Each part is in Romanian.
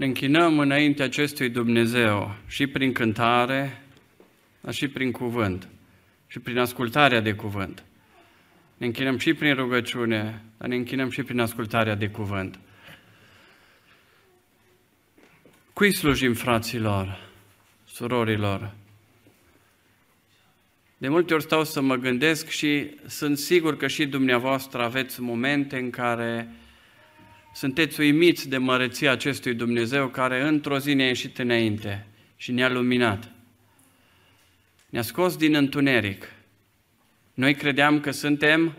Ne închinăm înainte acestui Dumnezeu și prin cântare, dar și prin cuvânt și prin ascultarea de cuvânt. Ne închinăm și prin rugăciune, dar ne închinăm și prin ascultarea de cuvânt. Cui slujim, fraților, surorilor? De multe ori stau să mă gândesc și sunt sigur că și dumneavoastră aveți momente în care sunteți uimiți de măreția acestui Dumnezeu care într-o zi ne-a ieșit înainte și ne-a luminat. Ne-a scos din întuneric. Noi credeam că suntem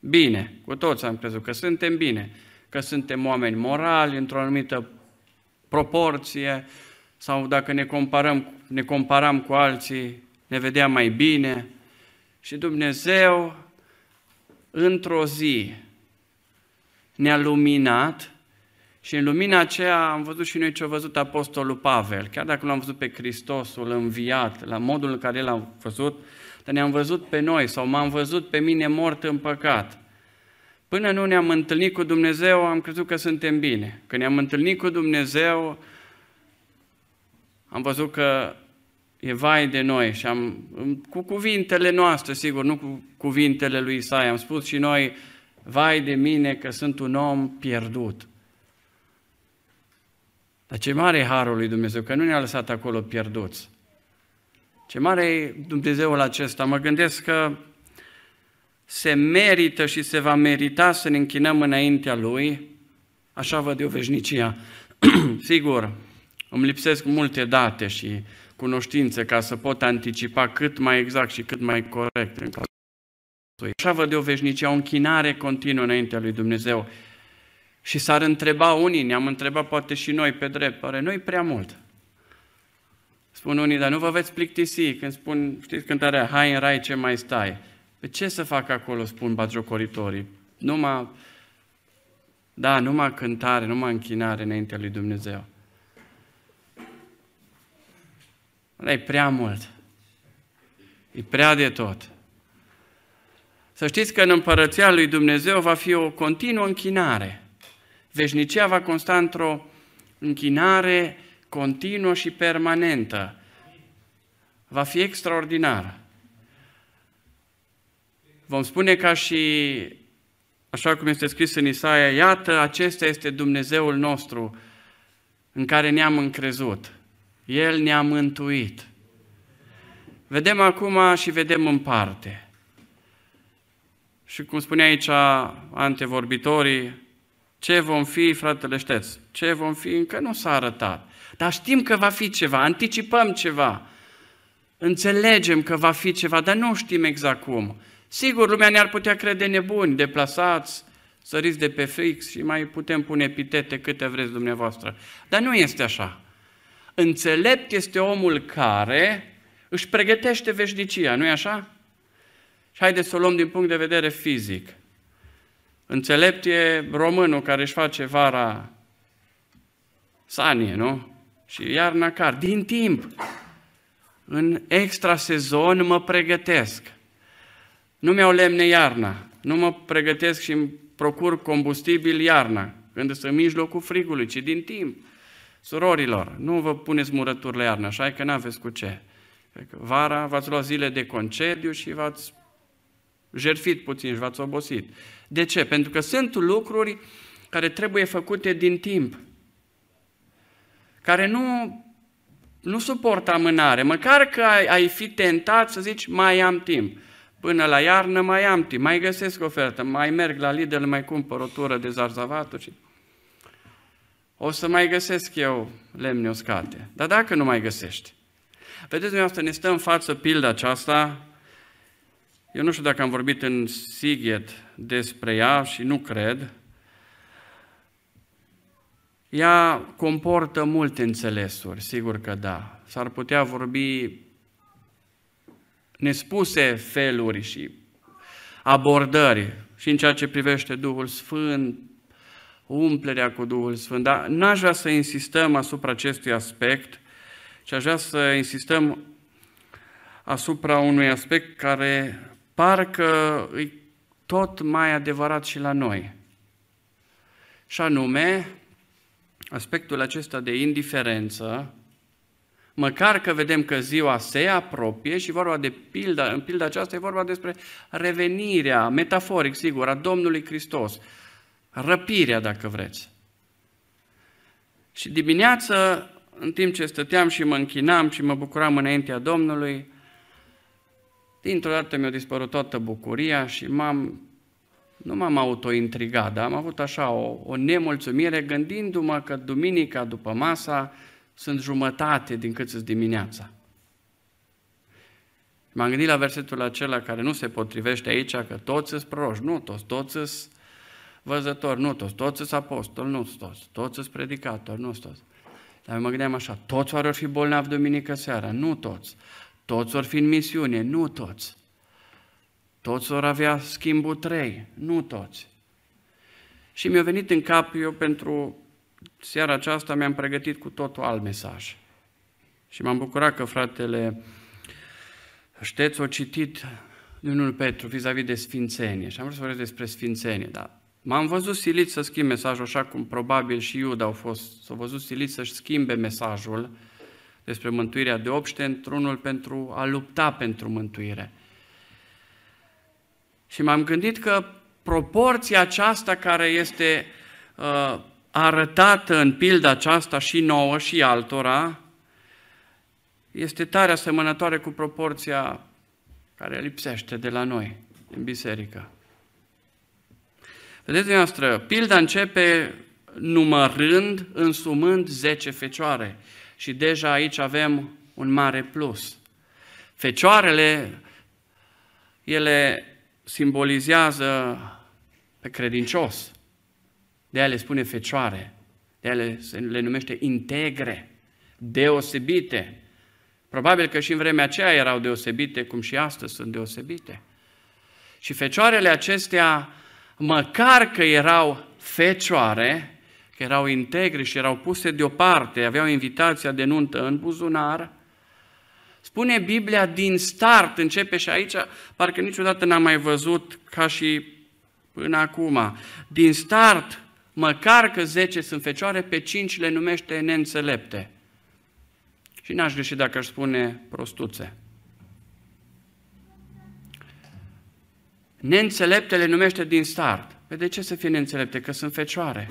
bine, cu toți am crezut că suntem bine, că suntem oameni morali într-o anumită proporție sau dacă ne comparăm, ne comparam cu alții, ne vedeam mai bine. Și Dumnezeu, într-o zi, ne-a luminat și în lumina aceea am văzut și noi ce a văzut Apostolul Pavel. Chiar dacă nu am văzut pe Hristosul înviat, la modul în care el a văzut, dar ne-am văzut pe noi sau m-am văzut pe mine mort în păcat. Până nu ne-am întâlnit cu Dumnezeu, am crezut că suntem bine. Când ne-am întâlnit cu Dumnezeu, am văzut că e vai de noi și am, cu cuvintele noastre, sigur, nu cu cuvintele lui Isaia, am spus și noi, vai de mine că sunt un om pierdut. Dar ce mare e harul lui Dumnezeu, că nu ne-a lăsat acolo pierduți. Ce mare e Dumnezeul acesta. Mă gândesc că se merită și se va merita să ne închinăm înaintea Lui, așa văd eu veșnicia. Sigur, îmi lipsesc multe date și cunoștințe ca să pot anticipa cât mai exact și cât mai corect în Așa văd eu veșnicia, o închinare continuă înaintea lui Dumnezeu. Și s-ar întreba unii, ne-am întrebat poate și noi pe drept, pare noi prea mult. Spun unii, dar nu vă veți plictisi când spun, știți cântarea, hai în rai ce mai stai. Pe ce să fac acolo, spun bagiocoritorii? Numai, da, numai cântare, numai închinare înaintea lui Dumnezeu. Dar e prea mult. E prea de tot. Să știți că în împărăția lui Dumnezeu va fi o continuă închinare. Veșnicia va consta într-o închinare continuă și permanentă. Va fi extraordinară. Vom spune ca și, așa cum este scris în Isaia, iată, acesta este Dumnezeul nostru în care ne-am încrezut. El ne-a mântuit. Vedem acum și vedem în parte. Și cum spune aici antevorbitorii, ce vom fi, fratele șteț, ce vom fi, încă nu s-a arătat. Dar știm că va fi ceva, anticipăm ceva, înțelegem că va fi ceva, dar nu știm exact cum. Sigur, lumea ne-ar putea crede nebuni, deplasați, săriți de pe fix și mai putem pune epitete câte vreți dumneavoastră. Dar nu este așa. Înțelept este omul care își pregătește veșnicia, nu-i așa? Și haideți să o luăm din punct de vedere fizic. Înțelept e românul care își face vara sanie, nu? Și iarna car. Din timp, în extra sezon mă pregătesc. Nu mi-au lemne iarna, nu mă pregătesc și îmi procur combustibil iarna, când sunt în mijlocul frigului, ci din timp. Surorilor, nu vă puneți murături la iarnă, așa că n-aveți cu ce. Vara v-ați luat zile de concediu și v-ați jertfit puțin și v-ați obosit. De ce? Pentru că sunt lucruri care trebuie făcute din timp, care nu, nu suportă amânare. Măcar că ai, ai fi tentat să zici, mai am timp. Până la iarnă mai am timp, mai găsesc ofertă, mai merg la Lidl, mai cumpăr o tură de zarzavaturi. Și o să mai găsesc eu lemne uscate. Dar dacă nu mai găsești? Vedeți, dumneavoastră, ne stă în față pilda aceasta. Eu nu știu dacă am vorbit în Sighet despre ea și nu cred. Ea comportă multe înțelesuri, sigur că da. S-ar putea vorbi nespuse feluri și abordări și în ceea ce privește Duhul Sfânt, umplerea cu Duhul Sfânt. Dar n-aș vrea să insistăm asupra acestui aspect, ci aș vrea să insistăm asupra unui aspect care parcă e tot mai adevărat și la noi. Și anume, aspectul acesta de indiferență, măcar că vedem că ziua se apropie și vorba de pilda, în pilda aceasta e vorba despre revenirea, metaforic sigur, a Domnului Hristos, răpirea dacă vreți. Și dimineață, în timp ce stăteam și mă închinam și mă bucuram înaintea Domnului, dintr-o dată mi-a dispărut toată bucuria și m-am, nu m-am autointrigat, dar am avut așa o, o nemulțumire gândindu-mă că duminica după masa sunt jumătate din cât sunt dimineața. M-am gândit la versetul acela care nu se potrivește aici, că toți sunt proroși, nu toți, toți sunt văzători, nu toți, toți sunt apostoli, nu toți, toți sunt predicatori, nu toți. Dar mă gândeam așa, toți vor fi bolnavi duminică seara, nu toți. Toți vor fi în misiune, nu toți. Toți vor avea schimbul trei, nu toți. Și mi-a venit în cap, eu pentru seara aceasta mi-am pregătit cu totul alt mesaj. Și m-am bucurat că fratele Șteț o citit din 1 Petru vis-a-vis de sfințenie. Și am vrut să vorbesc despre sfințenie, dar m-am văzut silit să schimb mesajul așa cum probabil și Iuda au fost, s-au văzut silit să-și schimbe mesajul despre mântuirea de obște într-unul pentru a lupta pentru mântuire. Și m-am gândit că proporția aceasta care este uh, arătată în pilda aceasta și nouă și altora, este tare asemănătoare cu proporția care lipsește de la noi, în biserică. Vedeți noastră, pilda începe numărând, însumând 10 fecioare. Și deja aici avem un mare plus. Fecioarele, ele simbolizează pe credincios. De aia le spune fecioare, de aia le, le numește integre, deosebite. Probabil că și în vremea aceea erau deosebite, cum și astăzi sunt deosebite. Și fecioarele acestea, măcar că erau fecioare, că erau integri și erau puse deoparte, aveau invitația de nuntă în buzunar, spune Biblia din start, începe și aici, parcă niciodată n-am mai văzut ca și până acum, din start măcar că 10 sunt fecioare, pe 5 le numește neînțelepte. Și n-aș greși dacă aș spune prostuțe. Neînțelepte le numește din start. Pe de ce să fie neînțelepte? Că sunt fecioare.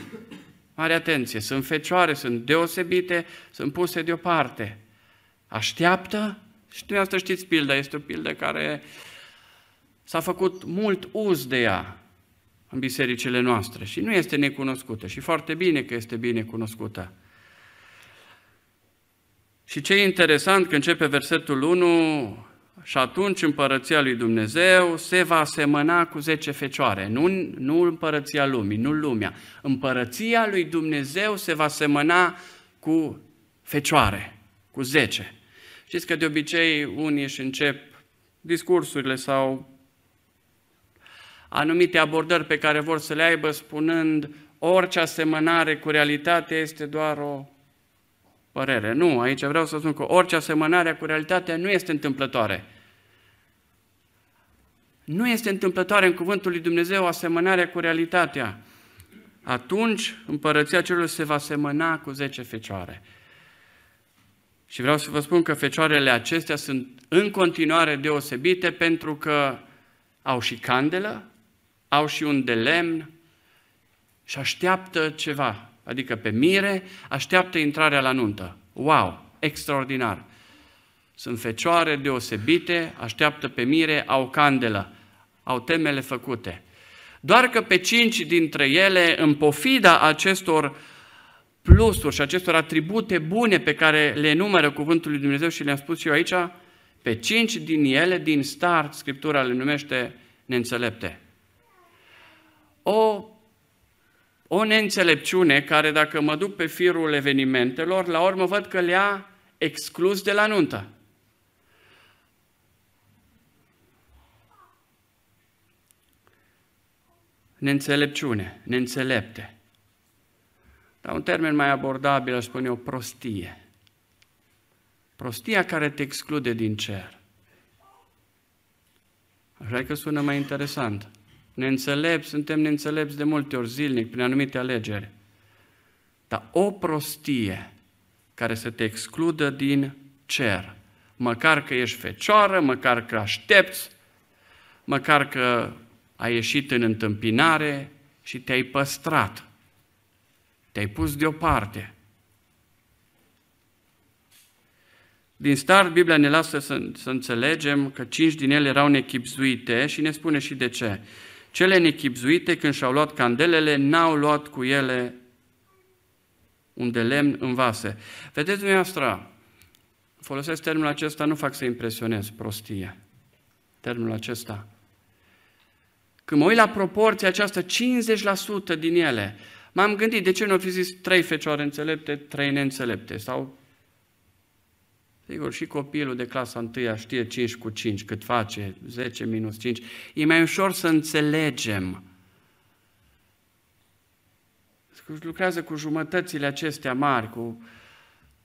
Mare atenție, sunt fecioare, sunt deosebite, sunt puse deoparte. Așteaptă? Și dumneavoastră știți pilda, este o pildă care s-a făcut mult uz de ea în bisericile noastre și nu este necunoscută și foarte bine că este bine cunoscută. Și ce e interesant că începe versetul 1, și atunci împărăția lui Dumnezeu se va asemăna cu zece fecioare, nu, nu împărăția lumii, nu lumea. Împărăția lui Dumnezeu se va asemăna cu fecioare, cu zece. Știți că de obicei unii își încep discursurile sau anumite abordări pe care vor să le aibă spunând orice asemănare cu realitatea este doar o părere. Nu, aici vreau să spun că orice asemănare cu realitatea nu este întâmplătoare. Nu este întâmplătoare în cuvântul lui Dumnezeu asemănarea cu realitatea. Atunci împărăția celor se va semăna cu zece fecioare. Și vreau să vă spun că fecioarele acestea sunt în continuare deosebite pentru că au și candelă, au și un de lemn și așteaptă ceva, adică pe mire, așteaptă intrarea la nuntă. Wow, extraordinar! Sunt fecioare deosebite, așteaptă pe mire, au candelă, au temele făcute. Doar că pe cinci dintre ele, în pofida acestor plusuri și acestor atribute bune pe care le numără Cuvântul lui Dumnezeu și le-am spus și eu aici, pe cinci din ele, din start, Scriptura le numește neînțelepte o, o neînțelepciune care, dacă mă duc pe firul evenimentelor, la urmă văd că le-a exclus de la nuntă. Neînțelepciune, neînțelepte. Dar un termen mai abordabil, aș spune o prostie. Prostia care te exclude din cer. Așa că sună mai interesant. Neînțelepți, suntem neînțelepți de multe ori zilnic, prin anumite alegeri. dar o prostie care să te excludă din cer. Măcar că ești fecioară, măcar că aștepți, măcar că ai ieșit în întâmpinare și te-ai păstrat. Te-ai pus deoparte. Din start, Biblia ne lasă să, să înțelegem că cinci din ele erau nechipzuite și ne spune și de ce. Cele nechipzuite, când și-au luat candelele, n-au luat cu ele un de lemn în vase. Vedeți dumneavoastră, folosesc termenul acesta, nu fac să impresionez, prostie. Termenul acesta. Când mă uit la proporția aceasta, 50% din ele, m-am gândit, de ce nu au fi zis trei fecioare înțelepte, trei neînțelepte? Sau, sigur, și copilul de clasa întâia știe 5 cu 5 cât face, 10 minus 5. E mai ușor să înțelegem lucrează cu jumătățile acestea mari, cu,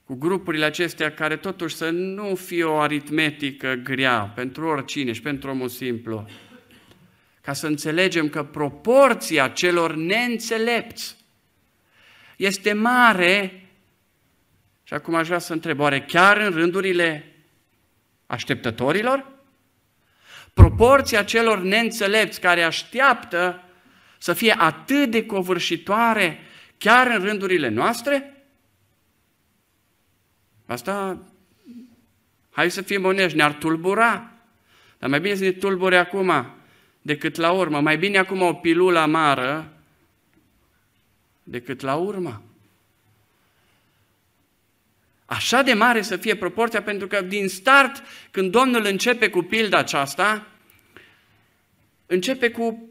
cu grupurile acestea care totuși să nu fie o aritmetică grea pentru oricine și pentru omul simplu. Ca să înțelegem că proporția celor neînțelepți este mare și acum aș vrea să întreb, oare chiar în rândurile așteptătorilor? Proporția celor neînțelepți care așteaptă să fie atât de covârșitoare chiar în rândurile noastre? Asta, hai să fim onești, ne-ar tulbura. Dar mai bine să ne tulbure acum decât la urmă. Mai bine acum o pilulă amară decât la urmă. Așa de mare să fie proporția, pentru că din start, când Domnul începe cu pilda aceasta, începe cu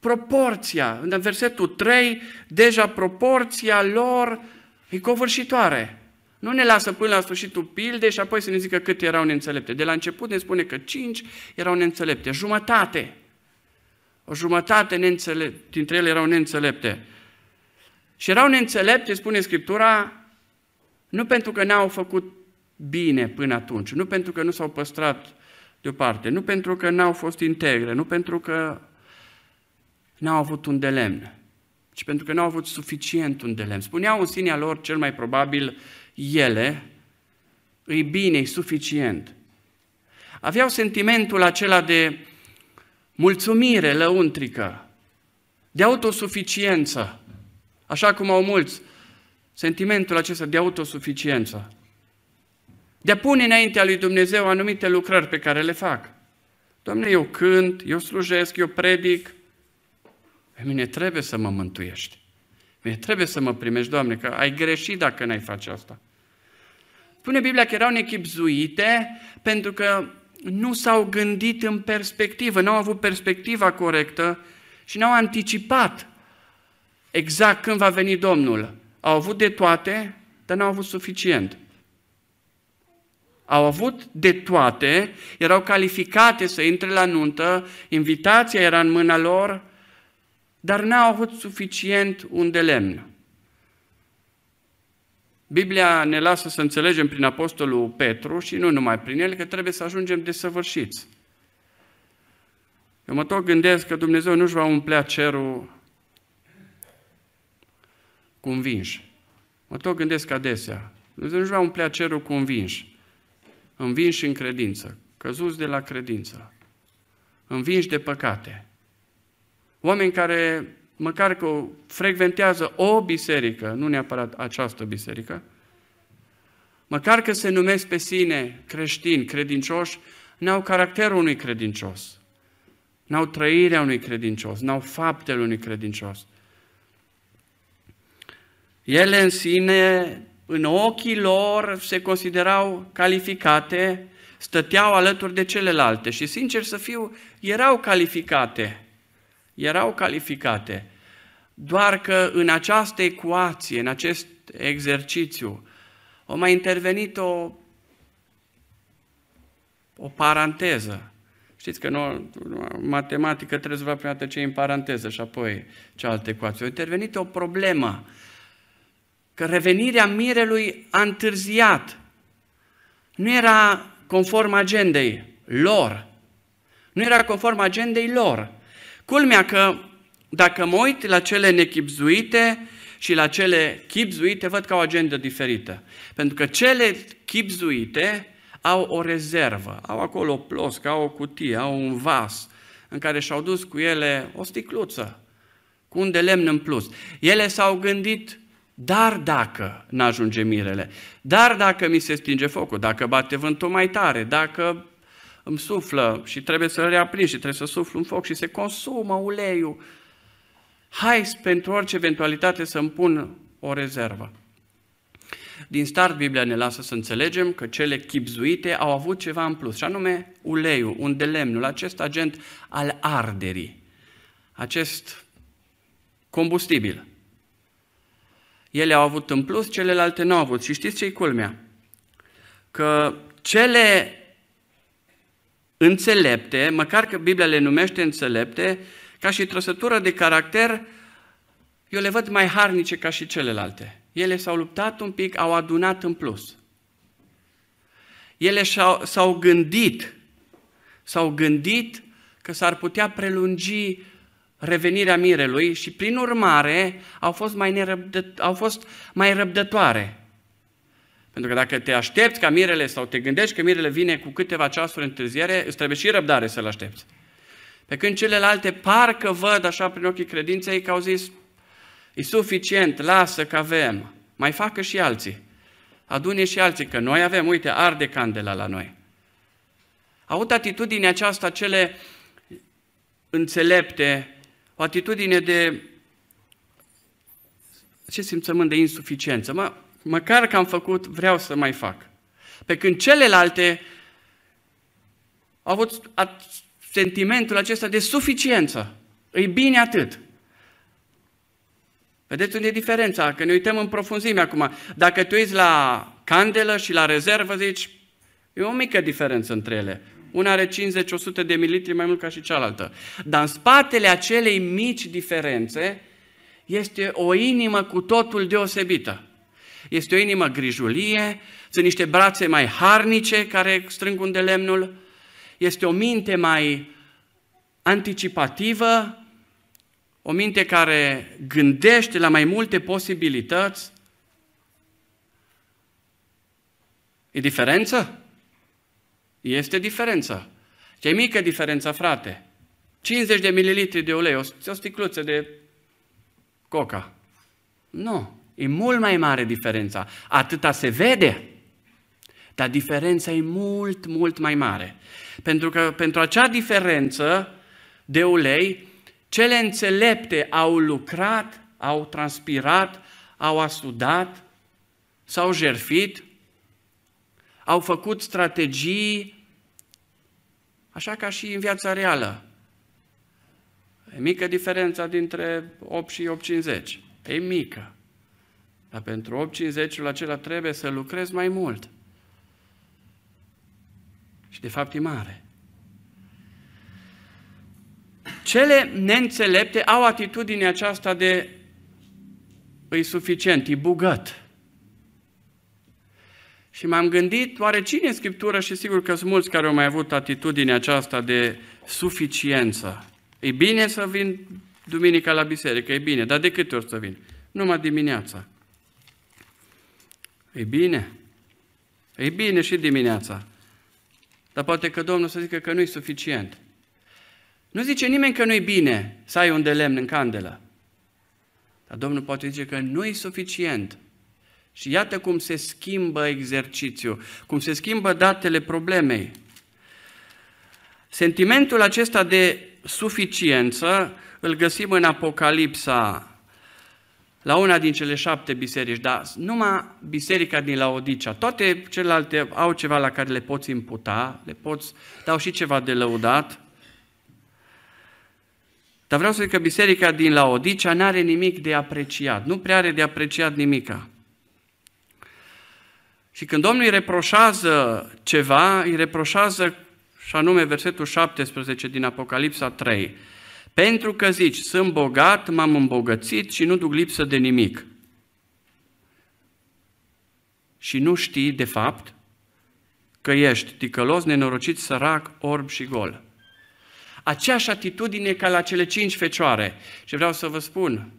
proporția. În versetul 3, deja proporția lor e covârșitoare. Nu ne lasă până la sfârșitul pildei și apoi să ne zică cât erau neînțelepte. De la început ne spune că cinci erau neînțelepte, jumătate. O jumătate neînțelepte, dintre ele erau neînțelepte. Și erau neînțelepte, spune Scriptura, nu pentru că n-au făcut bine până atunci, nu pentru că nu s-au păstrat deoparte, nu pentru că n-au fost integre, nu pentru că n-au avut un de lemn, ci pentru că n-au avut suficient un de lemn. Spuneau în sinea lor, cel mai probabil, ele, îi bine, e suficient. Aveau sentimentul acela de mulțumire lăuntrică, de autosuficiență, așa cum au mulți, sentimentul acesta de autosuficiență, de a pune înaintea lui Dumnezeu anumite lucrări pe care le fac. Doamne, eu cânt, eu slujesc, eu predic, pe mine trebuie să mă mântuiești. Mine trebuie să mă primești, Doamne, că ai greșit dacă n-ai face asta. Spune Biblia că erau nechipzuite pentru că nu s-au gândit în perspectivă, nu au avut perspectiva corectă și n-au anticipat exact când va veni Domnul. Au avut de toate, dar n-au avut suficient. Au avut de toate, erau calificate să intre la nuntă, invitația era în mâna lor, dar n-au avut suficient un de lemn. Biblia ne lasă să înțelegem prin Apostolul Petru și nu numai prin el că trebuie să ajungem desăvârșiți. Eu mă tot gândesc că Dumnezeu nu-și va umplea cerul cu învinși. Mă tot gândesc adesea. Dumnezeu nu-și va umplea cerul cu învinși. Învinși în credință, căzuți de la credință, învinși de păcate. Oameni care măcar că frecventează o biserică, nu neapărat această biserică, măcar că se numesc pe sine creștini, credincioși, n-au caracterul unui credincios, n-au trăirea unui credincios, n-au faptele unui credincios. Ele în sine, în ochii lor, se considerau calificate, stăteau alături de celelalte și, sincer să fiu, erau calificate erau calificate, doar că în această ecuație, în acest exercițiu, a mai intervenit o, o paranteză. Știți că nu, matematică trebuie să vă prima dată ce e în paranteză și apoi cealaltă ecuație. A intervenit o problemă, că revenirea mirelui a întârziat. Nu era conform agendei lor. Nu era conform agendei lor. Culmea că dacă mă uit la cele nechipzuite, și la cele chipzuite văd ca o agendă diferită. Pentru că cele chipzuite au o rezervă, au acolo o ploscă, au o cutie, au un vas în care și-au dus cu ele o sticluță, cu un de lemn în plus. Ele s-au gândit, dar dacă n-ajunge mirele, dar dacă mi se stinge focul, dacă bate vântul mai tare, dacă îmi suflă și trebuie să-l reaprind și trebuie să suflu în foc și se consumă uleiul, hai pentru orice eventualitate să-mi pun o rezervă. Din start, Biblia ne lasă să înțelegem că cele chipzuite au avut ceva în plus, și anume uleiul, un de lemnul, acest agent al arderii, acest combustibil. Ele au avut în plus, celelalte nu au avut. Și știți ce-i culmea? Că cele înțelepte, măcar că Biblia le numește înțelepte, ca și trăsătură de caracter, eu le văd mai harnice ca și celelalte. Ele s-au luptat un pic, au adunat în plus. Ele s-au gândit, s-au gândit că s-ar putea prelungi revenirea mirelui și prin urmare au fost mai, nerăbdă, au fost mai răbdătoare. Pentru că dacă te aștepți ca mirele sau te gândești că mirele vine cu câteva ceasuri întârziere, îți trebuie și răbdare să-l aștepți. Pe când celelalte parcă văd așa prin ochii credinței că au zis, e suficient, lasă că avem, mai facă și alții. Adune și alții, că noi avem, uite, arde candela la noi. Au avut atitudinea aceasta cele înțelepte, o atitudine de ce simțământ de insuficiență. Mă, măcar că am făcut, vreau să mai fac. Pe când celelalte au avut sentimentul acesta de suficiență. Îi bine atât. Vedeți unde e diferența? Că ne uităm în profunzime acum. Dacă tu uiți la candelă și la rezervă, zici, e o mică diferență între ele. Una are 50-100 de mililitri mai mult ca și cealaltă. Dar în spatele acelei mici diferențe este o inimă cu totul deosebită. Este o inimă grijulie, sunt niște brațe mai harnice care strâng un de lemnul, este o minte mai anticipativă, o minte care gândește la mai multe posibilități. E diferență? Este diferență. Ce mică diferența, frate. 50 de mililitri de ulei, o, o sticluță de coca. Nu, e mult mai mare diferența. Atâta se vede, dar diferența e mult, mult mai mare. Pentru că pentru acea diferență de ulei, cele înțelepte au lucrat, au transpirat, au asudat, s-au jerfit, au făcut strategii, așa ca și în viața reală. E mică diferența dintre 8 și 8,50. E mică. Dar pentru 8,50-ul acela trebuie să lucrezi mai mult. Și de fapt e mare. Cele neînțelepte au atitudinea aceasta de îi suficient, e bugat. Și m-am gândit, oare cine în Scriptură, și sigur că sunt mulți care au mai avut atitudinea aceasta de suficiență. E bine să vin duminica la biserică, e bine, dar de câte ori să vin? Numai dimineața. E bine. E bine și dimineața. Dar poate că Domnul să zică că nu e suficient. Nu zice nimeni că nu-i bine să ai un de lemn în candelă. Dar Domnul poate zice că nu e suficient. Și iată cum se schimbă exercițiul, cum se schimbă datele problemei. Sentimentul acesta de suficiență îl găsim în Apocalipsa, la una din cele șapte biserici, dar numai biserica din Laodicea. Toate celelalte au ceva la care le poți imputa, le poți, dau și ceva de lăudat. Dar vreau să zic că biserica din Laodicea nu are nimic de apreciat, nu prea are de apreciat nimica. Și când Domnul îi reproșează ceva, îi reproșează, și anume versetul 17 din Apocalipsa 3, pentru că zici, sunt bogat, m-am îmbogățit și nu duc lipsă de nimic. Și nu știi, de fapt, că ești ticălos, nenorocit, sărac, orb și gol aceeași atitudine ca la cele cinci fecioare. Și vreau să vă spun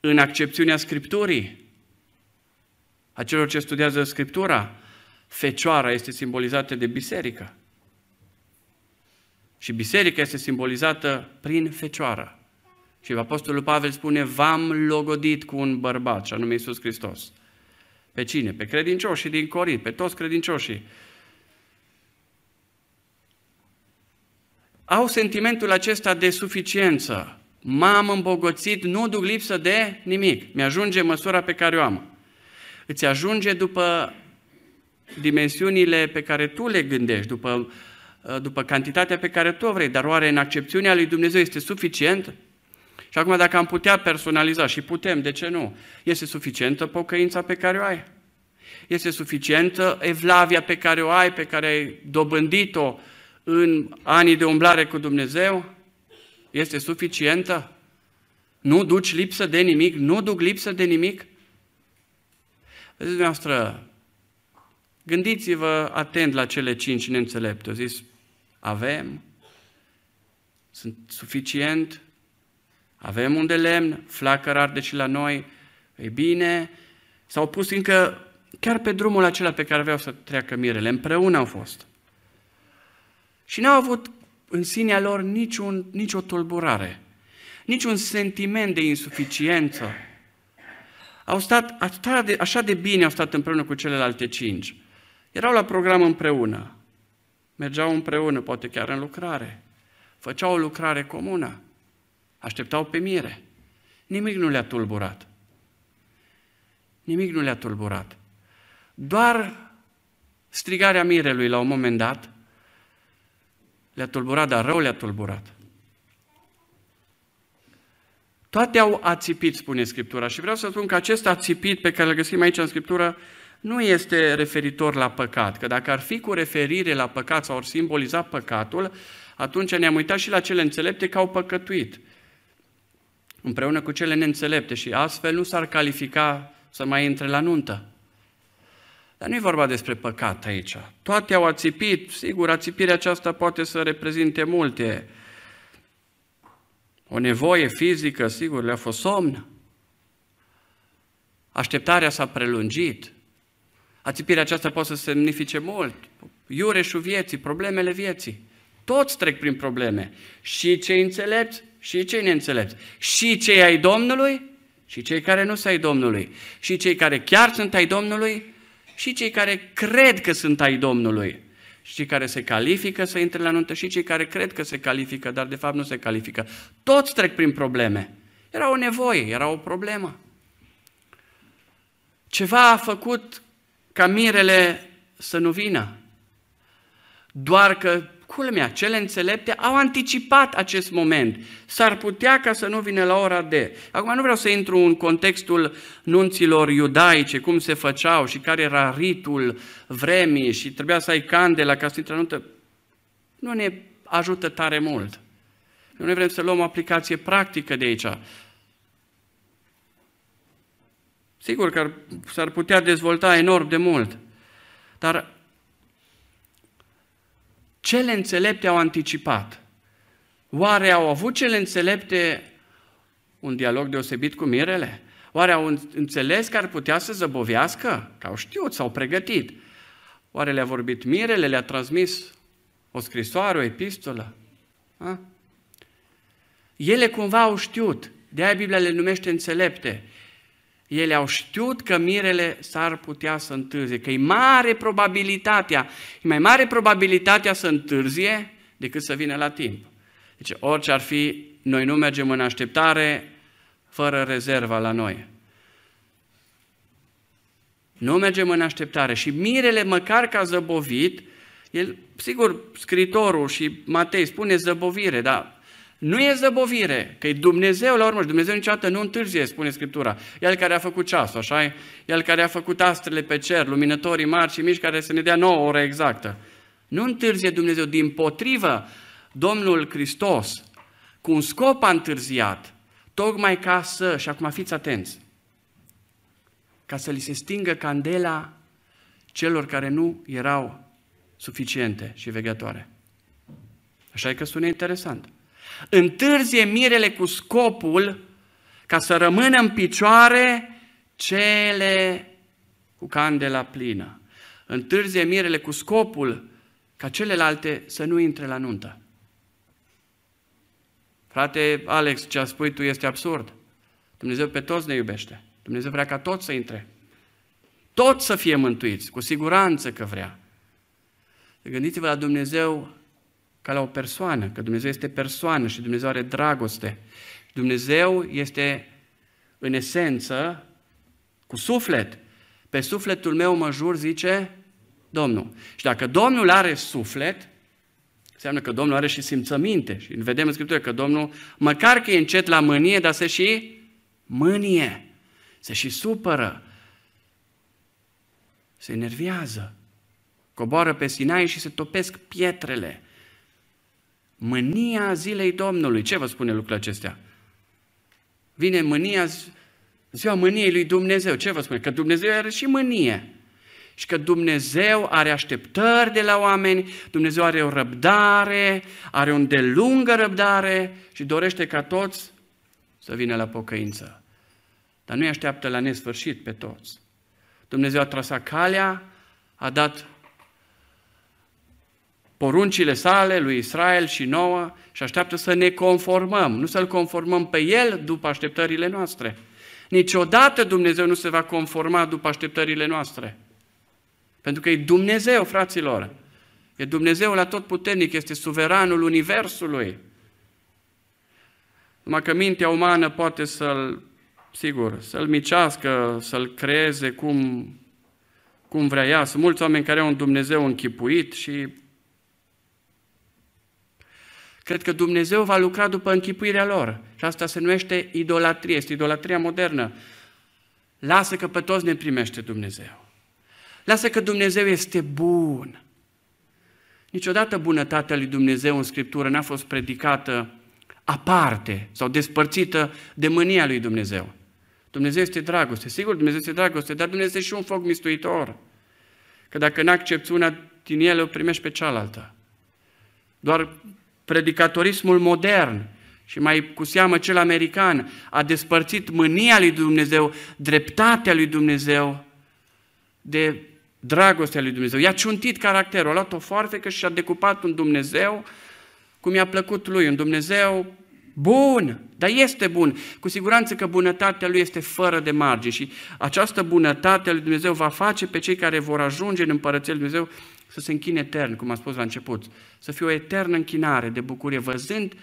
în accepțiunea Scripturii, a celor ce studiază Scriptura, fecioara este simbolizată de biserică. Și biserica este simbolizată prin fecioară. Și Apostolul Pavel spune, v-am logodit cu un bărbat, și anume Iisus Hristos. Pe cine? Pe credincioșii din Corint, pe toți credincioșii. Au sentimentul acesta de suficiență. M-am îmbogățit, nu duc lipsă de nimic. Mi-ajunge măsura pe care o am. Îți ajunge după dimensiunile pe care tu le gândești, după, după cantitatea pe care tu o vrei, dar oare în accepțiunea lui Dumnezeu este suficient? Și acum dacă am putea personaliza, și putem, de ce nu? Este suficientă pocăința pe care o ai? Este suficientă evlavia pe care o ai, pe care ai dobândit-o în anii de umblare cu Dumnezeu? Este suficientă? Nu duci lipsă de nimic? Nu duc lipsă de nimic? Vedeți, dumneavoastră, gândiți-vă atent la cele cinci neînțelepte. Au zis, avem, sunt suficient, avem un de lemn, flacăr arde și la noi, e bine, s-au pus încă chiar pe drumul acela pe care aveau să treacă mirele, împreună au fost. Și n-au avut în sinea lor niciun, nicio tulburare, niciun sentiment de insuficiență. Au stat așa de, așa de bine, au stat împreună cu celelalte cinci. Erau la program împreună, mergeau împreună, poate chiar în lucrare, făceau o lucrare comună. Așteptau pe mire. Nimic nu le-a tulburat. Nimic nu le-a tulburat. Doar strigarea mirelui la un moment dat le-a tulburat, dar rău le-a tulburat. Toate au ațipit, spune Scriptura. Și vreau să spun că acest ațipit pe care îl găsim aici în Scriptură nu este referitor la păcat. Că dacă ar fi cu referire la păcat sau ar simboliza păcatul, atunci ne-am uitat și la cele înțelepte că au păcătuit împreună cu cele neînțelepte și astfel nu s-ar califica să mai intre la nuntă. Dar nu e vorba despre păcat aici. Toate au ațipit, sigur, ațipirea aceasta poate să reprezinte multe. O nevoie fizică, sigur, le-a fost somn. Așteptarea s-a prelungit. Ațipirea aceasta poate să semnifice mult. Iureșul vieții, problemele vieții. Toți trec prin probleme. Și cei înțelepți și cei neînțelepți, și cei ai Domnului și cei care nu sunt ai Domnului, și cei care chiar sunt ai Domnului și cei care cred că sunt ai Domnului, și cei care se califică să intre la nuntă și cei care cred că se califică, dar de fapt nu se califică. Toți trec prin probleme. Era o nevoie, era o problemă. Ceva a făcut ca mirele să nu vină. Doar că Culmea, cele înțelepte au anticipat acest moment. S-ar putea ca să nu vină la ora de. Acum nu vreau să intru în contextul nunților iudaice, cum se făceau și care era ritul vremii și trebuia să ai candela ca să intre nuntă. Nu ne ajută tare mult. Nu ne vrem să luăm o aplicație practică de aici. Sigur că s-ar putea dezvolta enorm de mult, dar cele înțelepte au anticipat. Oare au avut cele înțelepte un dialog deosebit cu mirele? Oare au înțeles că ar putea să zăbovească? Că au știut, s-au pregătit. Oare le-a vorbit mirele, le-a transmis o scrisoare, o epistolă? A? Ele cumva au știut, de aia Biblia le numește înțelepte ele au știut că mirele s-ar putea să întârzie, că e mare probabilitatea, e mai mare probabilitatea să întârzie decât să vină la timp. Deci orice ar fi, noi nu mergem în așteptare fără rezerva la noi. Nu mergem în așteptare și mirele, măcar că a zăbovit, el, sigur, scritorul și Matei spune zăbovire, dar nu e zăbovire, că e Dumnezeu la urmă și Dumnezeu niciodată nu întârzie, spune Scriptura. El care a făcut ceasul, așa e? El care a făcut astrele pe cer, luminătorii mari și mici, care să ne dea nouă oră exactă. Nu întârzie Dumnezeu, din potrivă, Domnul Hristos, cu un scop a întârziat, tocmai ca să, și acum fiți atenți, ca să li se stingă candela celor care nu erau suficiente și vegătoare. Așa e că sună interesant întârzie mirele cu scopul ca să rămână în picioare cele cu candela plină. Întârzie mirele cu scopul ca celelalte să nu intre la nuntă. Frate Alex, ce a spui tu este absurd. Dumnezeu pe toți ne iubește. Dumnezeu vrea ca toți să intre. Toți să fie mântuiți, cu siguranță că vrea. Gândiți-vă la Dumnezeu ca la o persoană, că Dumnezeu este persoană și Dumnezeu are dragoste. Dumnezeu este în esență cu suflet. Pe sufletul meu mă jur, zice Domnul. Și dacă Domnul are suflet, înseamnă că Domnul are și simțăminte. Și vedem în Scriptură că Domnul, măcar că e încet la mânie, dar se și mânie, se și supără, se enervează, coboară pe Sinai și se topesc pietrele. Mânia zilei Domnului. Ce vă spune lucrul acestea? Vine mânia, ziua mâniei lui Dumnezeu. Ce vă spune? Că Dumnezeu are și mânie. Și că Dumnezeu are așteptări de la oameni, Dumnezeu are o răbdare, are o îndelungă răbdare și dorește ca toți să vină la pocăință. Dar nu-i așteaptă la nesfârșit pe toți. Dumnezeu a trasat calea, a dat poruncile sale lui Israel și nouă și așteaptă să ne conformăm, nu să-L conformăm pe El după așteptările noastre. Niciodată Dumnezeu nu se va conforma după așteptările noastre. Pentru că e Dumnezeu, fraților. E Dumnezeu la tot puternic, este suveranul Universului. Numai că mintea umană poate să-l, sigur, să-l micească, să-l creeze cum, cum vrea ea. Sunt mulți oameni care au un Dumnezeu închipuit și cred că Dumnezeu va lucra după închipuirea lor. Și asta se numește idolatrie, este idolatria modernă. Lasă că pe toți ne primește Dumnezeu. Lasă că Dumnezeu este bun. Niciodată bunătatea lui Dumnezeu în Scriptură n-a fost predicată aparte sau despărțită de mânia lui Dumnezeu. Dumnezeu este dragoste. Sigur, Dumnezeu este dragoste, dar Dumnezeu este și un foc mistuitor. Că dacă n-accepti una din ele, o primești pe cealaltă. Doar predicatorismul modern și mai cu seamă cel american a despărțit mânia lui Dumnezeu, dreptatea lui Dumnezeu de dragostea lui Dumnezeu. I-a ciuntit caracterul, a luat o foarfecă și a decupat un Dumnezeu cum i-a plăcut lui, un Dumnezeu bun, dar este bun. Cu siguranță că bunătatea lui este fără de margine și această bunătate a lui Dumnezeu va face pe cei care vor ajunge în împărăția lui Dumnezeu să se închine etern, cum am spus la început, să fie o eternă închinare de bucurie, văzând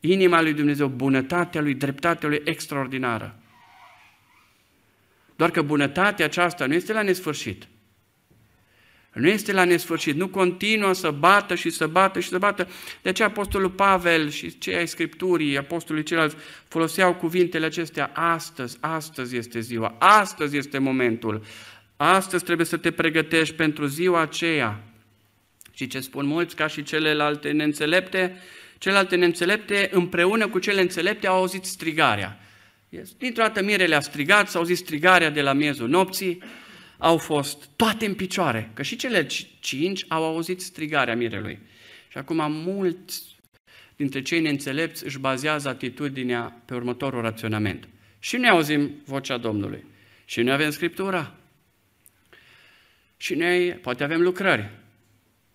inima lui Dumnezeu, bunătatea lui, dreptatea lui extraordinară. Doar că bunătatea aceasta nu este la nesfârșit. Nu este la nesfârșit, nu continuă să bată și să bată și să bată. De aceea Apostolul Pavel și cei ai Scripturii, Apostolii ceilalți, foloseau cuvintele acestea, astăzi, astăzi este ziua, astăzi este momentul, astăzi trebuie să te pregătești pentru ziua aceea. Și ce spun mulți, ca și celelalte neînțelepte, celelalte neînțelepte împreună cu cele înțelepte au auzit strigarea. Dintr-o dată mirele a strigat, s-a auzit strigarea de la miezul nopții, au fost toate în picioare, că și cele cinci au auzit strigarea mirelui. Și acum mulți dintre cei neînțelepți își bazează atitudinea pe următorul raționament. Și noi auzim vocea Domnului. Și noi avem Scriptura. Și noi poate avem lucrări.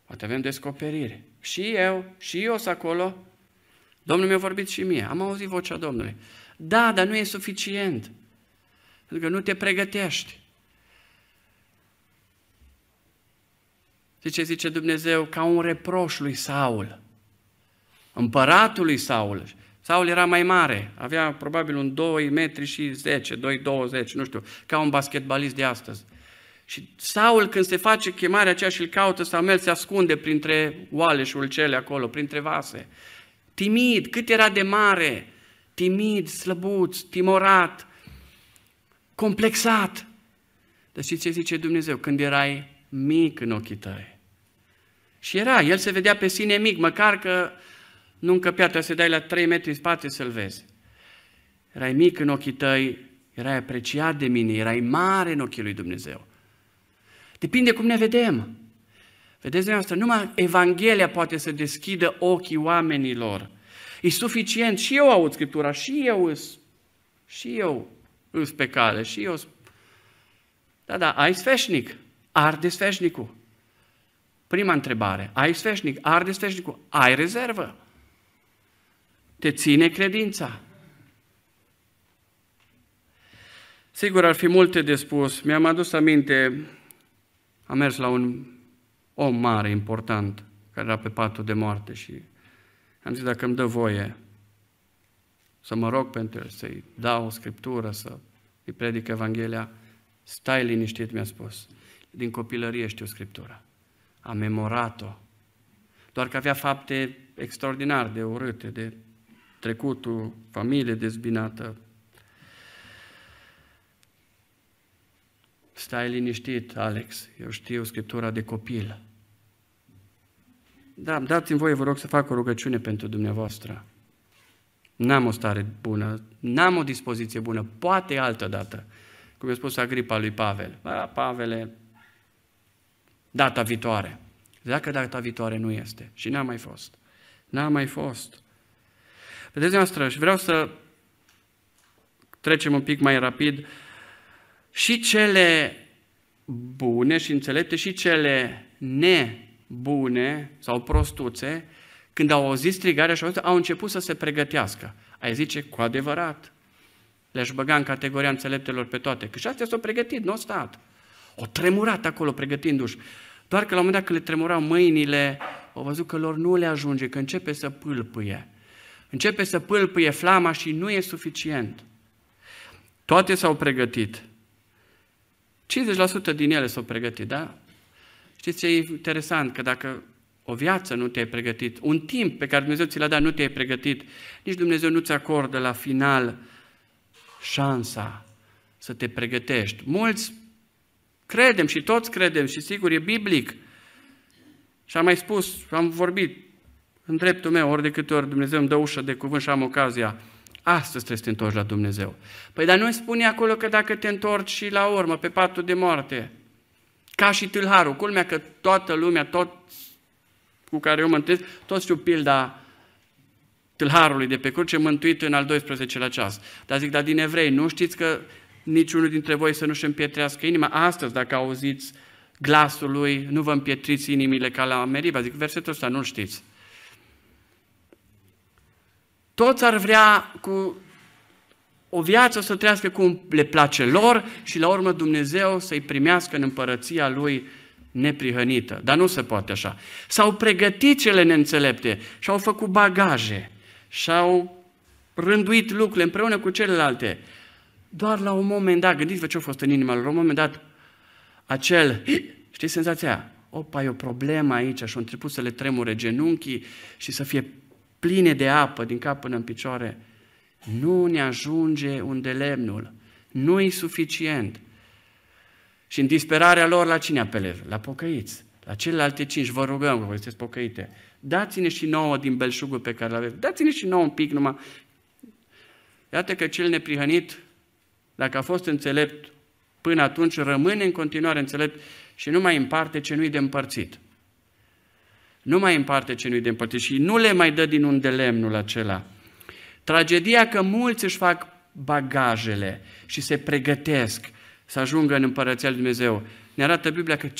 Poate avem descoperire. Și eu, și eu sunt acolo. Domnul mi-a vorbit și mie. Am auzit vocea Domnului. Da, dar nu e suficient. Pentru că nu te pregătești. Zice, zice Dumnezeu, ca un reproș lui Saul, împăratul lui Saul. Saul era mai mare, avea probabil un 2 metri și 10, 2, 20, nu știu, ca un basketbalist de astăzi. Și Saul, când se face chemarea aceea și îl caută, Samuel se ascunde printre oaleșul cele acolo, printre vase. Timid, cât era de mare, timid, slăbuț, timorat, complexat. Dar știți ce zice Dumnezeu? Când erai mic în ochii tăi. Și era, el se vedea pe sine mic, măcar că nu încăpea, trebuie să dai la 3 metri în spate să-l vezi. Erai mic în ochii tăi, erai apreciat de mine, erai mare în ochii lui Dumnezeu. Depinde cum ne vedem. Vedeți dumneavoastră, numai Evanghelia poate să deschidă ochii oamenilor. E suficient, și eu aud Scriptura, și eu Și eu îs pe cale, și eu... Da, da, ai sfeșnic, arde sfeșnicul. Prima întrebare, ai sfeșnic, arde sfeșnicul, ai rezervă. Te ține credința. Sigur, ar fi multe de spus. Mi-am adus aminte, am mers la un om mare, important, care era pe patul de moarte și am zis, dacă îmi dă voie să mă rog pentru el, să-i dau o scriptură, să îi predic Evanghelia, stai liniștit, mi-a spus. Din copilărie știu scriptura. Am memorat-o. Doar că avea fapte extraordinar de urâte, de trecutul, familie dezbinată. Stai liniștit, Alex, eu știu Scriptura de copil. Da, dați-mi voie, vă rog, să fac o rugăciune pentru dumneavoastră. N-am o stare bună, n-am o dispoziție bună, poate altă dată. Cum i-a spus Agripa lui Pavel. Ba, Pavele, data viitoare. Dacă data viitoare nu este. Și n-a mai fost. N-a mai fost. Vedeți noastră, și vreau să trecem un pic mai rapid, și cele bune și înțelepte și cele nebune sau prostuțe, când au auzit strigarea și au început să se pregătească. Ai zice, cu adevărat, le-aș băga în categoria înțeleptelor pe toate. Că și astea s-au pregătit, nu au stat. O tremurat acolo pregătindu-și. Doar că la un moment dat când le tremurau mâinile, au văzut că lor nu le ajunge, că începe să pâlpâie. Începe să pâlpâie flama și nu e suficient. Toate s-au pregătit. 50% din ele s-au pregătit, da? Știți ce e interesant? Că dacă o viață nu te-ai pregătit, un timp pe care Dumnezeu ți l-a dat nu te-ai pregătit, nici Dumnezeu nu ți acordă la final șansa să te pregătești. Mulți credem și toți credem și sigur e biblic. Și am mai spus, am vorbit în dreptul meu, ori de câte ori Dumnezeu îmi dă ușă de cuvânt și am ocazia, astăzi trebuie să te întorci la Dumnezeu. Păi dar nu spune acolo că dacă te întorci și la urmă, pe patul de moarte, ca și tâlharul, culmea că toată lumea, tot cu care eu mă întâlnesc, toți știu pilda tâlharului de pe cruce mântuit în al 12-lea ceas. Dar zic, dar din evrei, nu știți că niciunul dintre voi să nu-și împietrească inima? Astăzi, dacă auziți glasul lui, nu vă împietriți inimile ca la Meriba. Zic, versetul ăsta nu știți. Toți ar vrea cu o viață să trăiască cum le place lor și la urmă Dumnezeu să-i primească în împărăția Lui neprihănită. Dar nu se poate așa. S-au pregătit cele neînțelepte și au făcut bagaje și-au rânduit lucrurile împreună cu celelalte. Doar la un moment dat, gândiți-vă ce a fost în inima lor, la un moment dat, acel, știți senzația? Opa, e o problemă aici și au început să le tremure genunchii și să fie pline de apă din cap până în picioare. Nu ne ajunge unde lemnul. Nu e suficient. Și în disperarea lor, la cine apelez? La pocăiți. La celelalte cinci, vă rugăm, vă sunteți pocăite. Dați-ne și nouă din belșugul pe care l aveți. Dați-ne și nouă un pic numai. Iată că cel neprihănit, dacă a fost înțelept până atunci, rămâne în continuare înțelept și nu mai împarte ce nu-i de împărțit. Nu mai împarte ce nu-i de împărțit și nu le mai dă din unde lemnul acela. Tragedia că mulți își fac bagajele și se pregătesc să ajungă în Împărăția Lui Dumnezeu. Ne arată Biblia că 50%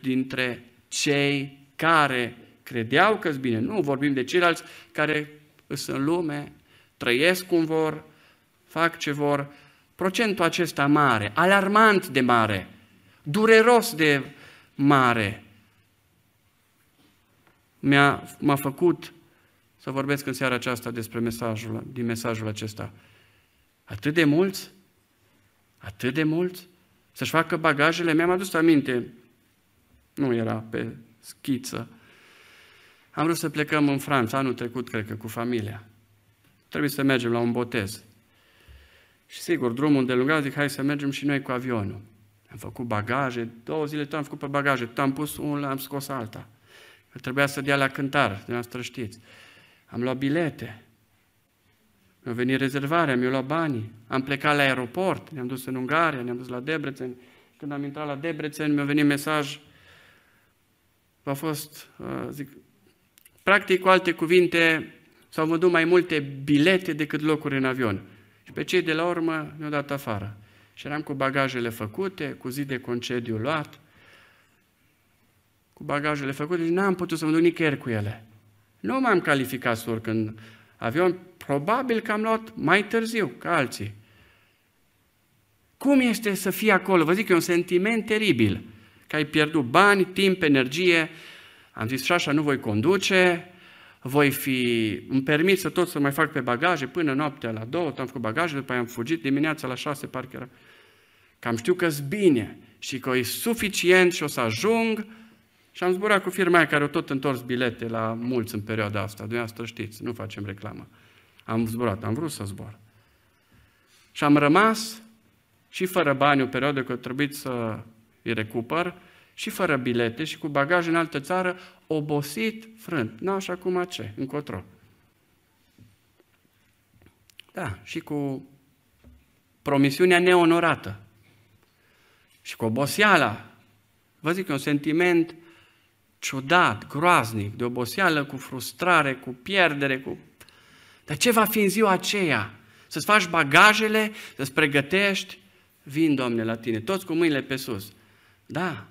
dintre cei care credeau că bine, nu vorbim de ceilalți care sunt în lume, trăiesc cum vor, fac ce vor, procentul acesta mare, alarmant de mare, dureros de mare, mi-a, m-a făcut să vorbesc în seara aceasta despre mesajul, din mesajul acesta. Atât de mulți? Atât de mulți? Să-și facă bagajele? Mi-am adus aminte, nu era pe schiță. Am vrut să plecăm în Franța, anul trecut, cred că, cu familia. Trebuie să mergem la un botez. Și sigur, drumul de lungat, zic, hai să mergem și noi cu avionul. Am făcut bagaje, două zile tot am făcut pe bagaje, tot am pus unul, am scos alta. Că trebuia să dea la cântar, dumneavoastră știți. Am luat bilete. Mi-a venit rezervarea, mi-a luat banii. Am plecat la aeroport, ne-am dus în Ungaria, ne-am dus la Debrecen. Când am intrat la Debrecen, mi-a venit mesaj. A fost, uh, zic, practic, cu alte cuvinte, s-au vândut mai multe bilete decât locuri în avion. Și pe cei de la urmă ne-au dat afară. Și eram cu bagajele făcute, cu zi de concediu luat, cu bagajele făcute și n-am putut să mă duc nicăieri cu ele. Nu m-am calificat să urc în avion, probabil că am luat mai târziu ca alții. Cum este să fii acolo? Vă zic, e un sentiment teribil, că ai pierdut bani, timp, energie. Am zis și șașa, nu voi conduce, voi fi, îmi permit să tot să mai fac pe bagaje până noaptea la două, am făcut bagaje, după aia am fugit dimineața la șase, parcă era. Cam știu că-s bine și că e suficient și o să ajung și am zburat cu firma aia care au tot întors bilete la mulți în perioada asta. Dumneavoastră știți, nu facem reclamă. Am zburat, am vrut să zbor. Și am rămas și fără bani o perioadă că trebuie să îi recupăr, și fără bilete și cu bagaj în altă țară, obosit, frânt. Nu așa cum ce, încotro. Da, și cu promisiunea neonorată. Și cu oboseala. Vă zic, e un sentiment ciudat, groaznic, de oboseală, cu frustrare, cu pierdere, cu... Dar ce va fi în ziua aceea? Să-ți faci bagajele, să-ți pregătești, vin, Doamne, la tine, toți cu mâinile pe sus. Da,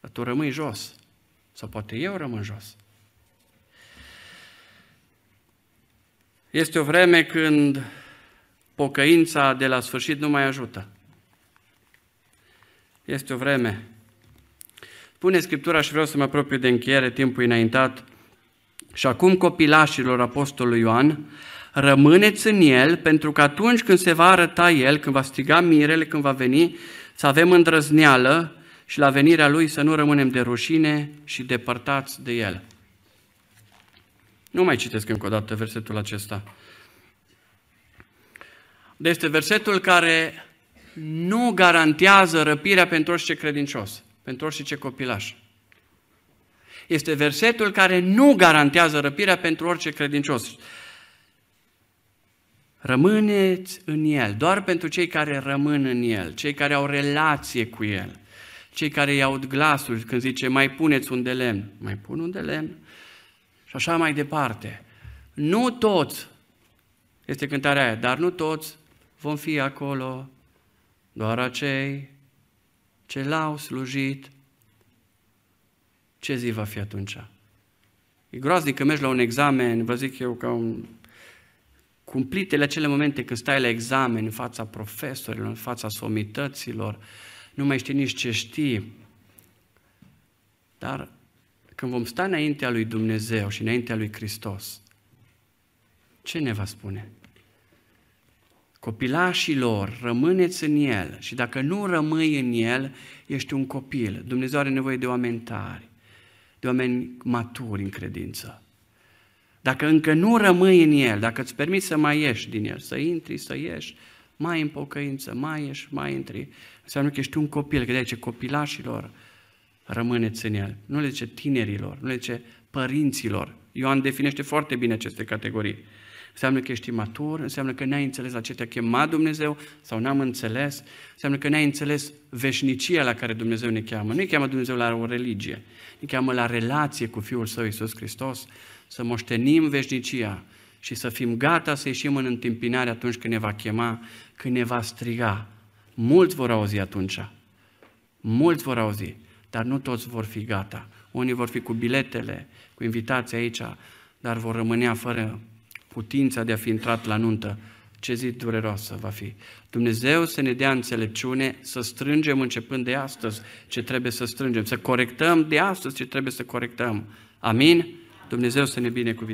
dar tu rămâi jos. Sau poate eu rămân jos. Este o vreme când pocăința de la sfârșit nu mai ajută. Este o vreme. Spune Scriptura și vreau să mă apropiu de încheiere, timpul înaintat. Și acum copilașilor Apostolului Ioan, rămâneți în el, pentru că atunci când se va arăta el, când va striga mirele, când va veni, să avem îndrăzneală și la venirea lui să nu rămânem de rușine și depărtați de el. Nu mai citesc încă o dată versetul acesta. Este versetul care nu garantează răpirea pentru orice credincios, pentru orice copilaș. Este versetul care nu garantează răpirea pentru orice credincios. Rămâneți în El, doar pentru cei care rămân în El, cei care au relație cu El. Cei care iau glasul când zice mai puneți un de lemn, mai pun un de lemn și așa mai departe. Nu toți, este cântarea aia, dar nu toți vom fi acolo, doar acei ce l-au slujit. Ce zi va fi atunci? E groaznic că mergi la un examen, vă zic eu, ca un cumplitele acele momente când stai la examen în fața profesorilor, în fața somităților, nu mai știi nici ce știi. Dar când vom sta înaintea lui Dumnezeu și înaintea lui Hristos, ce ne va spune? Copilașilor, rămâneți în El și dacă nu rămâi în El, ești un copil. Dumnezeu are nevoie de oameni tari, de oameni maturi în credință. Dacă încă nu rămâi în El, dacă îți permiți să mai ieși din El, să intri, să ieși, mai în pocăință, mai ieși, mai intri, înseamnă că ești un copil, că de ce copilașilor rămâneți în el. Nu le zice tinerilor, nu le zice părinților. Ioan definește foarte bine aceste categorii. Înseamnă că ești matur, înseamnă că n-ai înțeles la ce te-a chemat Dumnezeu sau n-am înțeles, înseamnă că n-ai înțeles veșnicia la care Dumnezeu ne cheamă. Nu ne cheamă Dumnezeu la o religie, ne cheamă la relație cu Fiul Său Iisus Hristos, să moștenim veșnicia și să fim gata să ieșim în întâmpinare atunci când ne va chema, când ne va striga. Mulți vor auzi atunci. Mulți vor auzi, dar nu toți vor fi gata. Unii vor fi cu biletele, cu invitații aici, dar vor rămânea fără putința de a fi intrat la nuntă. Ce zi dureroasă va fi. Dumnezeu să ne dea înțelepciune să strângem începând de astăzi ce trebuie să strângem, să corectăm de astăzi ce trebuie să corectăm. Amin? Dumnezeu să ne binecuvinte.